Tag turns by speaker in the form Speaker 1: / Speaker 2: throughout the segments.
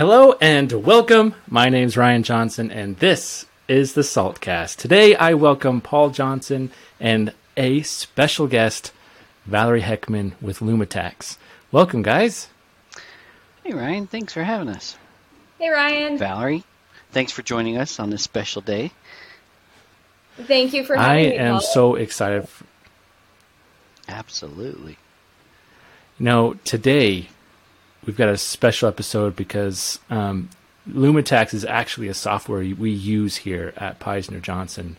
Speaker 1: Hello and welcome. My name's Ryan Johnson, and this is the Saltcast. Today, I welcome Paul Johnson and a special guest, Valerie Heckman with LumaTax. Welcome, guys.
Speaker 2: Hey, Ryan. Thanks for having us.
Speaker 3: Hey, Ryan.
Speaker 2: Valerie, thanks for joining us on this special day.
Speaker 3: Thank you for
Speaker 1: I
Speaker 3: having me.
Speaker 1: I am
Speaker 3: Paul.
Speaker 1: so excited. f-
Speaker 2: Absolutely.
Speaker 1: You know, today we've got a special episode because um, is actually a software we use here at Peisner Johnson,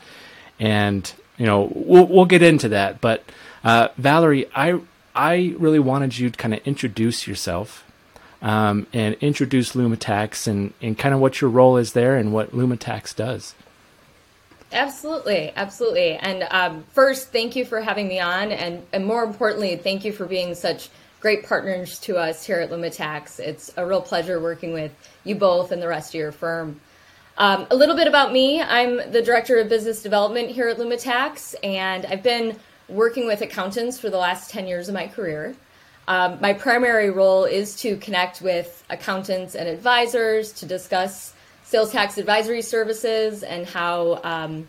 Speaker 1: and you know we'll we'll get into that. But uh, Valerie, I I really wanted you to kind of introduce yourself um, and introduce LumaTax and and kind of what your role is there and what LumaTax does.
Speaker 3: Absolutely, absolutely. And um, first, thank you for having me on, and, and more importantly, thank you for being such great partners to us here at LumaTax. It's a real pleasure working with you both and the rest of your firm. Um, a little bit about me I'm the Director of Business Development here at LumaTax, and I've been working with accountants for the last 10 years of my career. Um, my primary role is to connect with accountants and advisors to discuss sales tax advisory services and how um,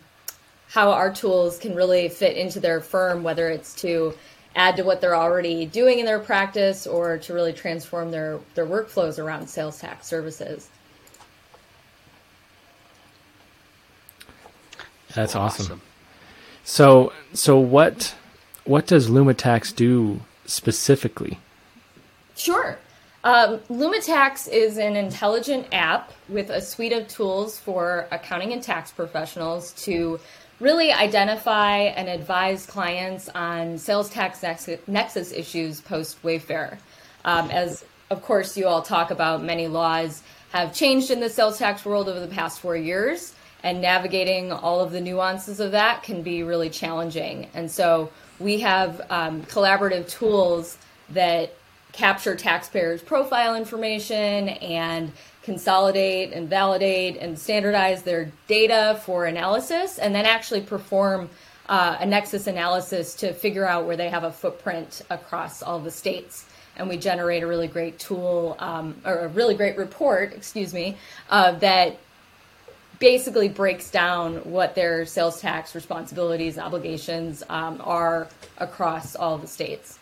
Speaker 3: how our tools can really fit into their firm, whether it's to add to what they're already doing in their practice or to really transform their their workflows around sales tax services.
Speaker 1: That's awesome. So so what what does LumaTax do specifically?
Speaker 3: Sure. Um, LumaTax is an intelligent app with a suite of tools for accounting and tax professionals to really identify and advise clients on sales tax nexus, issues post Wayfair. Um, as, of course, you all talk about, many laws have changed in the sales tax world over the past four years, and navigating all of the nuances of that can be really challenging. And so we have um, collaborative tools that capture taxpayers' profile information and consolidate and validate and standardize their data for analysis, and then actually perform uh, a nexus analysis to figure out where they have a footprint across all the states. And we generate a really great tool, um, or a really great report, excuse me, uh, that basically breaks down what their sales tax responsibilities, obligations um, are across all the states.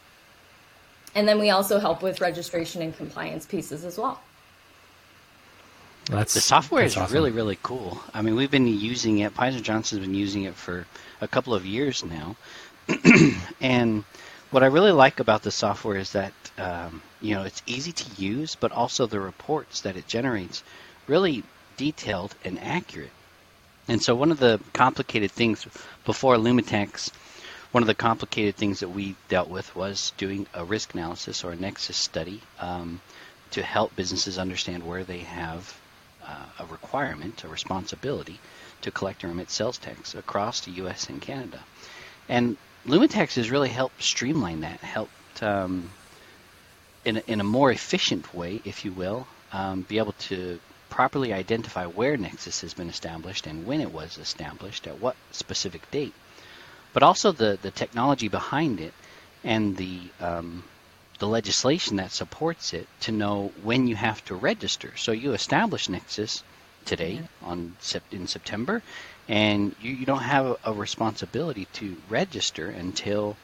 Speaker 3: And then we also help with registration and compliance pieces as well.
Speaker 1: That's
Speaker 2: The software
Speaker 1: that's
Speaker 2: is
Speaker 1: awesome.
Speaker 2: really, really cool. I mean, we've been using it. Peisner Johnson's been using it for a couple of years now. and what I really like about the software is that, um, you know, it's easy to use, but also the reports that it generates really detailed and accurate. And so one of the complicated things before LumaTax, one of the complicated things that we dealt with was doing a risk analysis or a nexus study um, to help businesses understand where they have uh, a requirement, a responsibility to collect and remit sales tax across the U.S. and Canada. And LumaTax has really helped streamline that, helped um, in, a, in a more efficient way, if you will, um, be able to properly identify where Nexus has been established and when it was established, at what specific date, but also the, the technology behind it and the um, the legislation that supports it to know when you have to register. So you establish Nexus today on in September, and you, you don't have a, a responsibility to register until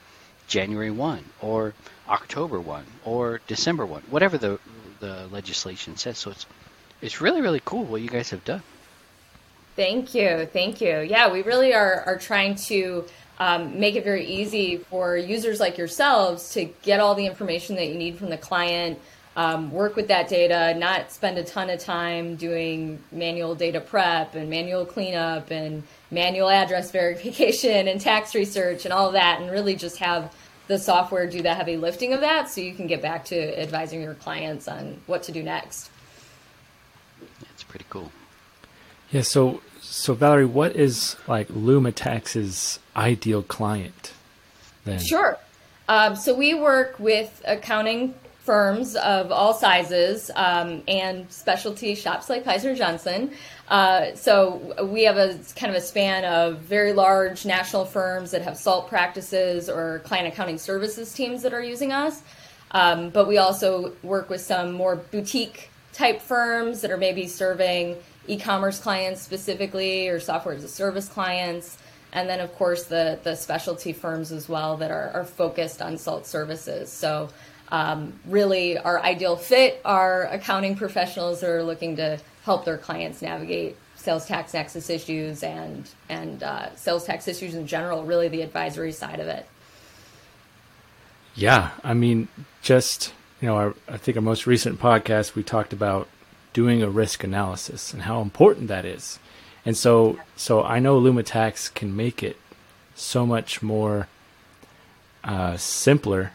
Speaker 2: January 1 or October 1 or December 1, whatever the the legislation says. So it's it's really really cool what you guys have done.
Speaker 3: Thank you, thank you. Yeah, we really are are trying to um, make it very easy for users like yourselves to get all the information that you need from the client, um, work with that data, not spend a ton of time doing manual data prep and manual cleanup and manual address verification and tax research and all of that, and really just have the software do the heavy lifting of that so you can get back to advising your clients on what to do next.
Speaker 2: It's pretty cool.
Speaker 1: Yeah, so so Valerie, what is like LumaTax's ideal client then?
Speaker 3: Sure. Um, so we work with accounting firms of all sizes um, and specialty shops like Peisner Johnson. Uh, so we have a kind of a span of very large national firms that have SALT practices or client accounting services teams that are using us. Um, but we also work with some more boutique type firms that are maybe serving e-commerce clients specifically or software as a service clients and then of course the the specialty firms as well that are, are focused on salt services. So um, really our ideal fit are accounting professionals that are looking to help their clients navigate sales tax nexus issues and and uh, sales tax issues in general really the advisory side of it.
Speaker 1: Yeah i mean just you know our, i think our most recent podcast we talked about doing a risk analysis and how important that is and so, so I know LumaTax can make it so much more uh, simpler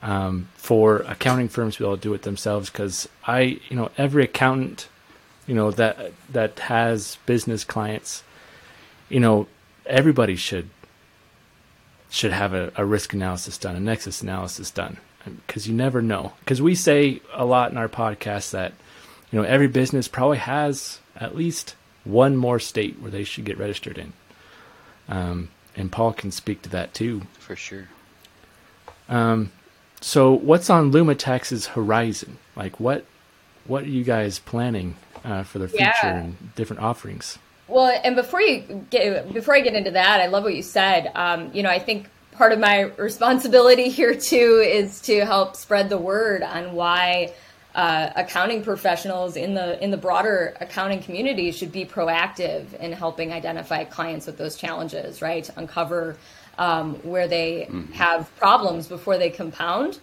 Speaker 1: um, for accounting firms to be able to do it themselves. Because I, you know, every accountant, you know, that that has business clients, you know, everybody should should have a, a risk analysis done, a nexus analysis done, because you never know. Because we say a lot in our podcast that, you know, every business probably has at least one more state where they should get registered in. Um, and Paul can speak to that too.
Speaker 2: For sure.
Speaker 1: Um, so what's on LumaTax's horizon? Like what what are you guys planning uh, for the future yeah. and different offerings?
Speaker 3: Well, and before you get before I get into that, I love what you said. Um, you know, I think part of my responsibility here too is to help spread the word on why uh, accounting professionals in the in the broader accounting community should be proactive in helping identify clients with those challenges, right? Uncover um, where they mm-hmm. have problems before they compound.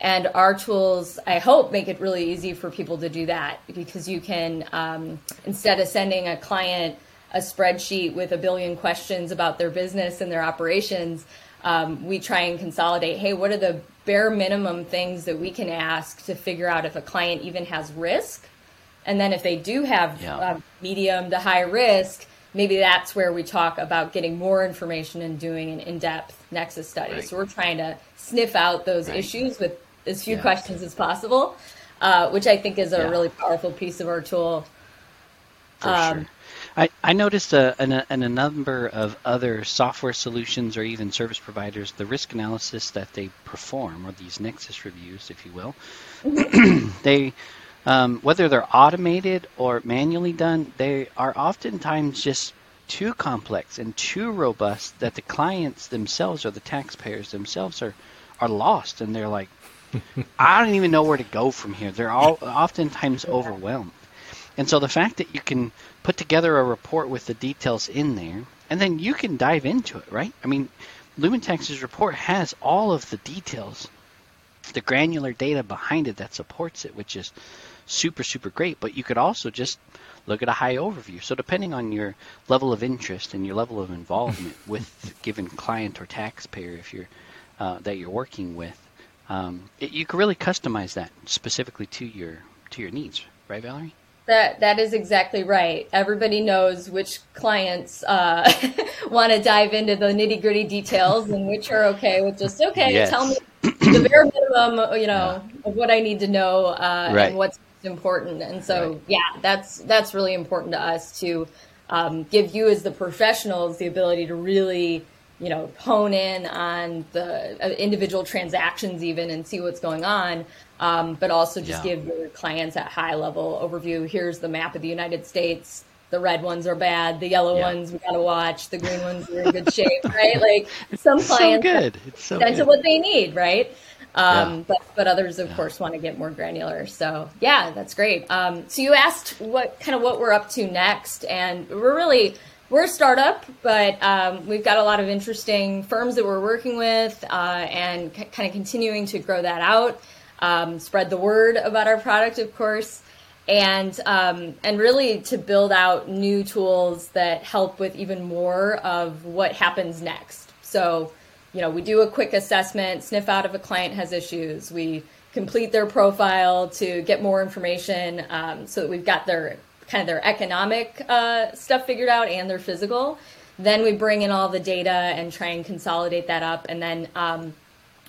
Speaker 3: And our tools, I hope, make it really easy for people to do that because you can, um, instead of sending a client a spreadsheet with a billion questions about their business and their operations, um, we try and consolidate hey, what are the bare minimum things that we can ask to figure out if a client even has risk. And then if they do have yeah. uh, medium to high risk, maybe that's where we talk about getting more information and doing an in-depth nexus study. Right. So we're trying to sniff out those right. issues with as few yeah. questions as possible, uh, which I think is a yeah. really powerful piece of our tool.
Speaker 2: Um, sure. I, I noticed a, a, a, number of other software solutions or even service providers, the risk analysis that they perform, or these Nexus reviews, if you will, mm-hmm. they, um, whether they're automated or manually done, they are oftentimes just too complex and too robust that the clients themselves or the taxpayers themselves are, are lost and they're like, I don't even know where to go from here. They're all oftentimes overwhelmed. And so the fact that you can put together a report with the details in there, and then you can dive into it, right? I mean, LumaTax's report has all of the details, the granular data behind it that supports it, which is super, super great. But you could also just look at a high overview. So depending on your level of interest and your level of involvement with given client or taxpayer, if you're uh, that you're working with, um, it, you can really customize that specifically to your to your needs, right, Valerie?
Speaker 3: That that is exactly right. Everybody knows which clients uh, want to dive into the nitty gritty details, and which are okay with just okay. Yes. Tell me the bare minimum, you know, yeah. of what I need to know uh, right. and what's important. And so, right. yeah, that's that's really important to us to um, give you as the professionals the ability to really you know hone in on the uh, individual transactions even and see what's going on um, but also just yeah. give your clients that high level overview. Here's the map of the United States. The red ones are bad. The yellow yeah. ones we gotta watch. The green ones are in good shape, right? Like some
Speaker 2: it's
Speaker 3: clients,
Speaker 2: so good. It's so
Speaker 3: that's
Speaker 2: good.
Speaker 3: what they need, right? Um, yeah. but but others, of course, want to get more granular. So yeah, that's great. Um, so you asked what kind of what we're up to next, and we're really we're a startup, but um, we've got a lot of interesting firms that we're working with, uh, and c- kind of continuing to grow that out um, spread the word about our product, of course, and um, and really to build out new tools that help with even more of what happens next. So, you know, we do a quick assessment, sniff out if a client has issues. We complete their profile to get more information, um, so that we've got their kind of their economic uh, stuff figured out and their physical. Then we bring in all the data and try and consolidate that up, and then um,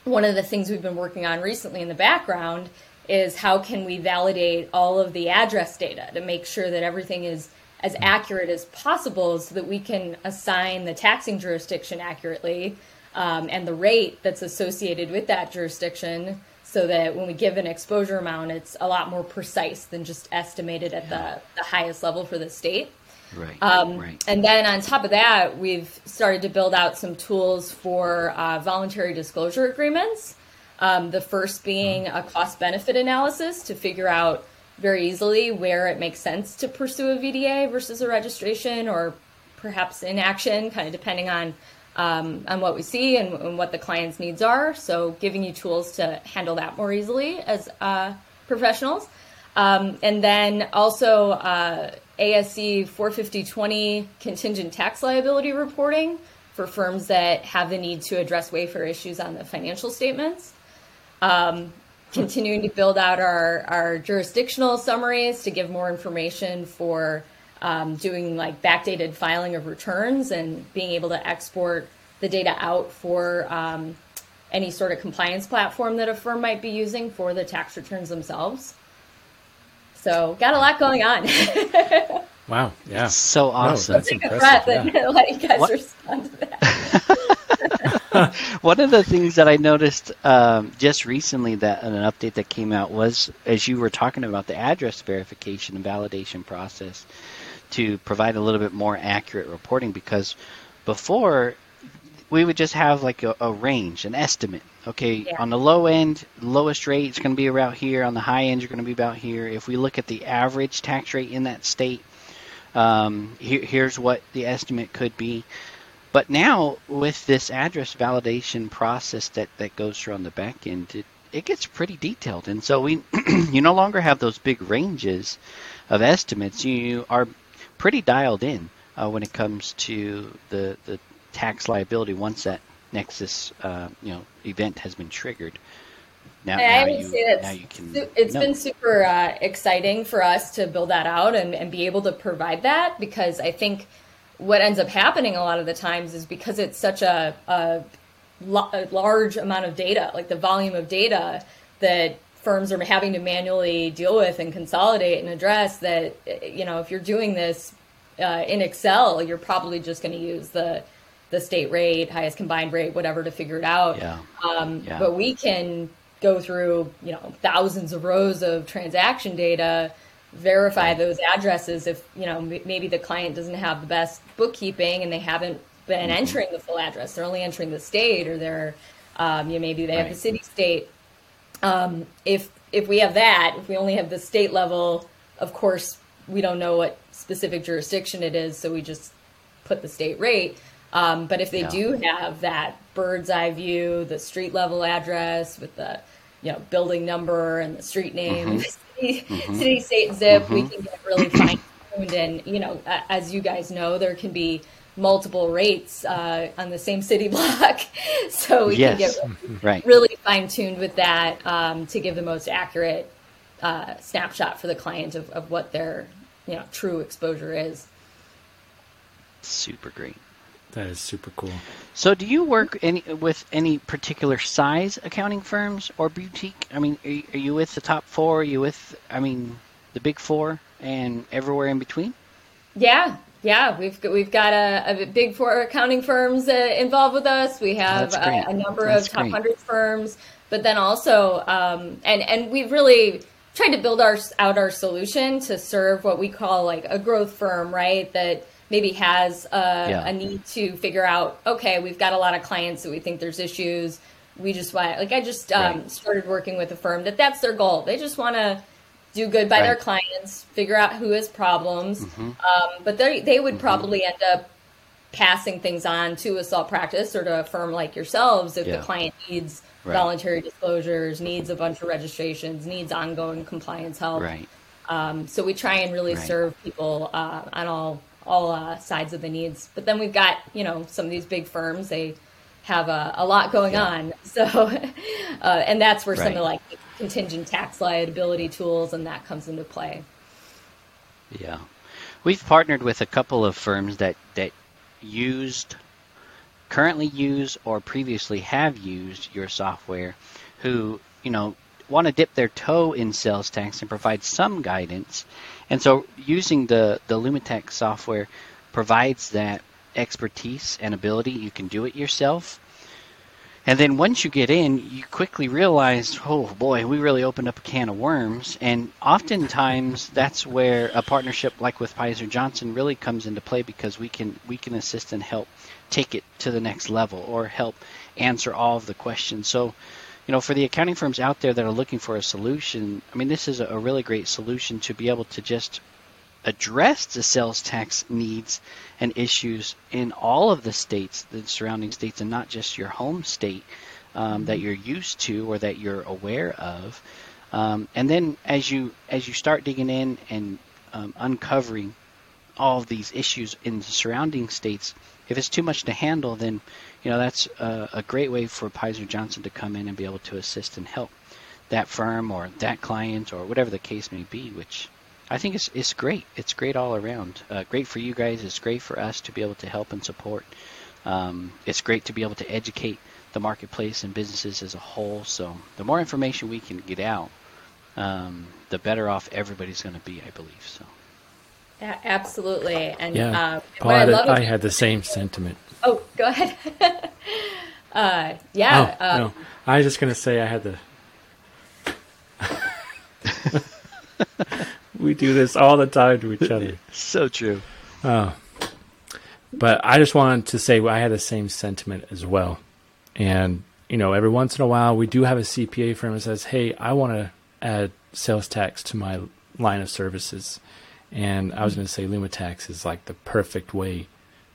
Speaker 3: one of the things we've been working on recently in the background is how can we validate all of the address data to make sure that everything is as accurate as possible so that we can assign the taxing jurisdiction accurately um, and the rate that's associated with that jurisdiction so that when we give an exposure amount, it's a lot more precise than just estimated at the, the highest level for the state.
Speaker 2: Right.
Speaker 3: Um,
Speaker 2: right.
Speaker 3: And then on top of that, we've started to build out some tools for uh, voluntary disclosure agreements. Um, the first being a cost benefit analysis to figure out very easily where it makes sense to pursue a VDA versus a registration or perhaps inaction, kind of depending on um, on what we see and, and, what the client's needs are. So, giving you tools to handle that more easily as uh, professionals. Um, and then also uh, ASC 45020 contingent tax liability reporting for firms that have the need to address Wayfair issues on the financial statements. Um, continuing to build out our, our jurisdictional summaries to give more information for um, doing like backdated filing of returns and being able to export the data out for um, any sort of compliance platform that a firm might be using for the tax returns themselves. So, got a lot going on.
Speaker 1: wow! Yeah,
Speaker 2: so awesome.
Speaker 3: No, that's Take a breath yeah. and let you guys what? respond to that.
Speaker 2: One of the things that I noticed um, just recently that an update that came out was as you were talking about the address verification and validation process to provide a little bit more accurate reporting because before we would just have like a, a range, an estimate. Okay, yeah. on the low end, lowest rate is going to be around here. On the high end, you're going to be about here. If we look at the average tax rate in that state, um, here, here's what the estimate could be. But now with this address validation process that, that goes through on the back end, it, it gets pretty detailed. And so we you no longer have those big ranges of estimates. You are pretty dialed in uh, when it comes to the, the tax liability once that Nexus uh, you know event has been triggered.
Speaker 3: Now, now you, now you can. It's know. been super uh, exciting for us to build that out and, and be able to provide that because I think what ends up happening a lot of the times is because it's such a, a, a large amount of data, like the volume of data that firms are having to manually deal with and consolidate and address that you know if you're doing this uh, in excel you're probably just going to use the the state rate highest combined rate whatever to figure it out
Speaker 2: yeah.
Speaker 3: Um,
Speaker 2: yeah.
Speaker 3: but we can go through you know thousands of rows of transaction data verify right. those addresses if you know maybe the client doesn't have the best bookkeeping and they haven't been mm-hmm. entering the full address they're only entering the state or they're um, you know, maybe they right. have the city state um, if if we have that, if we only have the state level, of course we don't know what specific jurisdiction it is, so we just put the state rate. Um, but if they yeah. do have that bird's eye view, the street level address with the you know building number and the street name, mm-hmm. city, mm-hmm. city, state, zip, mm-hmm. we can get really fine tuned. And you know, as you guys know, there can be multiple rates uh, on the same city block. so we
Speaker 2: yes.
Speaker 3: can
Speaker 2: get right.
Speaker 3: really fine tuned with that um, to give the most accurate uh, snapshot for the client of, of what their you know true exposure is.
Speaker 2: Super great.
Speaker 1: That is super cool.
Speaker 2: So, do you work any with any particular size accounting firms or boutique? I mean, are you, are you with the top four? Are you with, I mean, the big four and everywhere in between?
Speaker 3: Yeah, yeah, we've got, we've got a, a big four accounting firms uh, involved with us. We have a, a, number That's of top hundred firms, but then also, um, and and we've really tried to build our out our solution to serve what we call like a growth firm, right? That maybe has a, yeah. a need to figure out, okay, we've got a lot of clients that we think there's issues. We just want, like, I just um, right. started working with a firm that that's their goal. They just want to do good by right. their clients, figure out who has problems. Mm-hmm. Um, but they they would mm-hmm. probably end up passing things on to a SALT practice or to a firm like yourselves if yeah. the client needs right. voluntary disclosures, needs a bunch of registrations, needs ongoing compliance help.
Speaker 2: Right.
Speaker 3: Um, so we try and really right. serve people uh, on all all uh, sides of the needs. But then we've got you know some of these big firms they have a, a lot going yeah. on. So, uh, and that's where right. some of like contingent tax liability tools and that comes into play.
Speaker 2: Yeah, we've partnered with a couple of firms that that used, currently use, or previously have used your software, who you know want to dip their toe in sales tax and provide some guidance. And so using the, the LumaTax software provides that expertise and ability. You can do it yourself. And then once you get in, you quickly realize, oh boy, we really opened up a can of worms. And oftentimes, that's where a partnership like with Peisner Johnson really comes into play because we can we can assist and help take it to the next level or help answer all of the questions. So, you know, for the accounting firms out there that are looking for a solution, I mean, this is a really great solution to be able to just address the sales tax needs and issues in all of the states, the surrounding states, and not just your home state um, that you're used to or that you're aware of. Um, and then as you as you start digging in and um, uncovering all of these issues in the surrounding states, if it's too much to handle, then you know that's a, a great way for Peisner Johnson to come in and be able to assist and help that firm or that client or whatever the case may be, which I think it's it's great. It's great all around. Uh, great for you guys. It's great for us to be able to help and support. Um, it's great to be able to educate the marketplace and businesses as a whole. So the more information we can get out, um, the better off everybody's going to be. I believe so.
Speaker 3: Yeah, absolutely. And
Speaker 1: yeah, uh, Paul, I, I, I had the same sentiment.
Speaker 3: Oh, go ahead. uh, yeah.
Speaker 1: Oh, no, I was just going to say I had the. we do this all the time to each other.
Speaker 2: so true.
Speaker 1: Oh. But I just wanted to say I had the same sentiment as well. And, you know, every once in a while we do have a CPA firm that says, hey, I want to add sales tax to my line of services. And I was going to say LumaTax is like the perfect way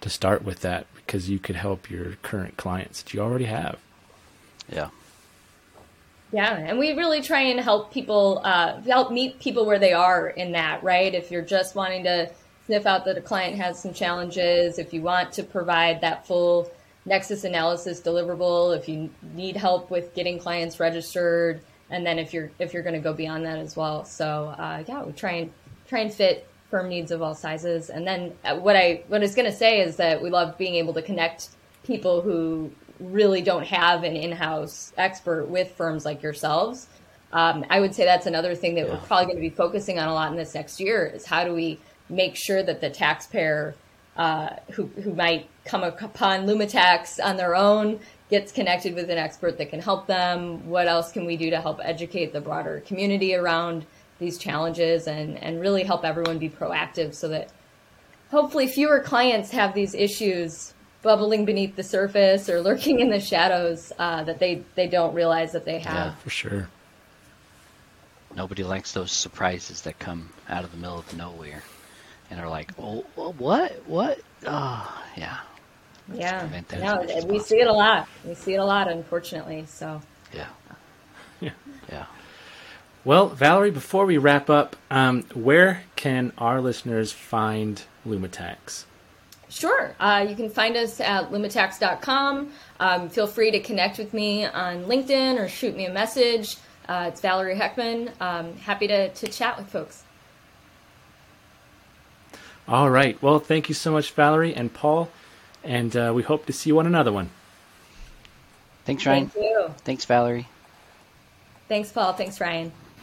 Speaker 1: to start with that because you could help your current clients that you already have.
Speaker 2: Yeah.
Speaker 3: Yeah, and we really try and help people uh, help meet people where they are in that, right? If you're just wanting to sniff out that a client has some challenges, if you want to provide that full Nexus analysis deliverable, if you need help with getting clients registered, and then if you're if you're going to go beyond that as well. So uh, yeah, we try and try and fit firm needs of all sizes. And then uh, what I what I was going to say is that we love being able to connect people who really don't have an in-house expert with firms like yourselves. Um, I would say that's another thing that yeah. we're probably going to be focusing on a lot in this next year is how do we make sure that the taxpayer uh, who, who might come upon LumaTax on their own gets connected with an expert that can help them. What else can we do to help educate the broader community around these challenges and, and really help everyone be proactive so that hopefully fewer clients have these issues bubbling beneath the surface or lurking in the shadows uh, that they, they don't realize that they have. Yeah,
Speaker 1: for sure.
Speaker 2: Nobody likes those surprises that come out of the middle of nowhere and are like, oh, what? What? Oh, yeah.
Speaker 3: yeah. No, we see it a lot. We see it a lot, unfortunately. So.
Speaker 2: Yeah.
Speaker 1: Yeah.
Speaker 2: Yeah.
Speaker 1: Well, Valerie, before we wrap up, um, where can our listeners find LumaTax?
Speaker 3: Sure. Uh, you can find us at lumatax.com. Um, feel free to connect with me on LinkedIn or shoot me a message. Uh, it's Valerie Heckman. Um, happy to, to chat with folks.
Speaker 1: All right. Well, thank you so much, Valerie and Paul. And uh, we hope to see you on another one.
Speaker 2: Thanks, Ryan.
Speaker 3: Thank you.
Speaker 2: Thanks, Valerie.
Speaker 3: Thanks, Paul. Thanks, Ryan.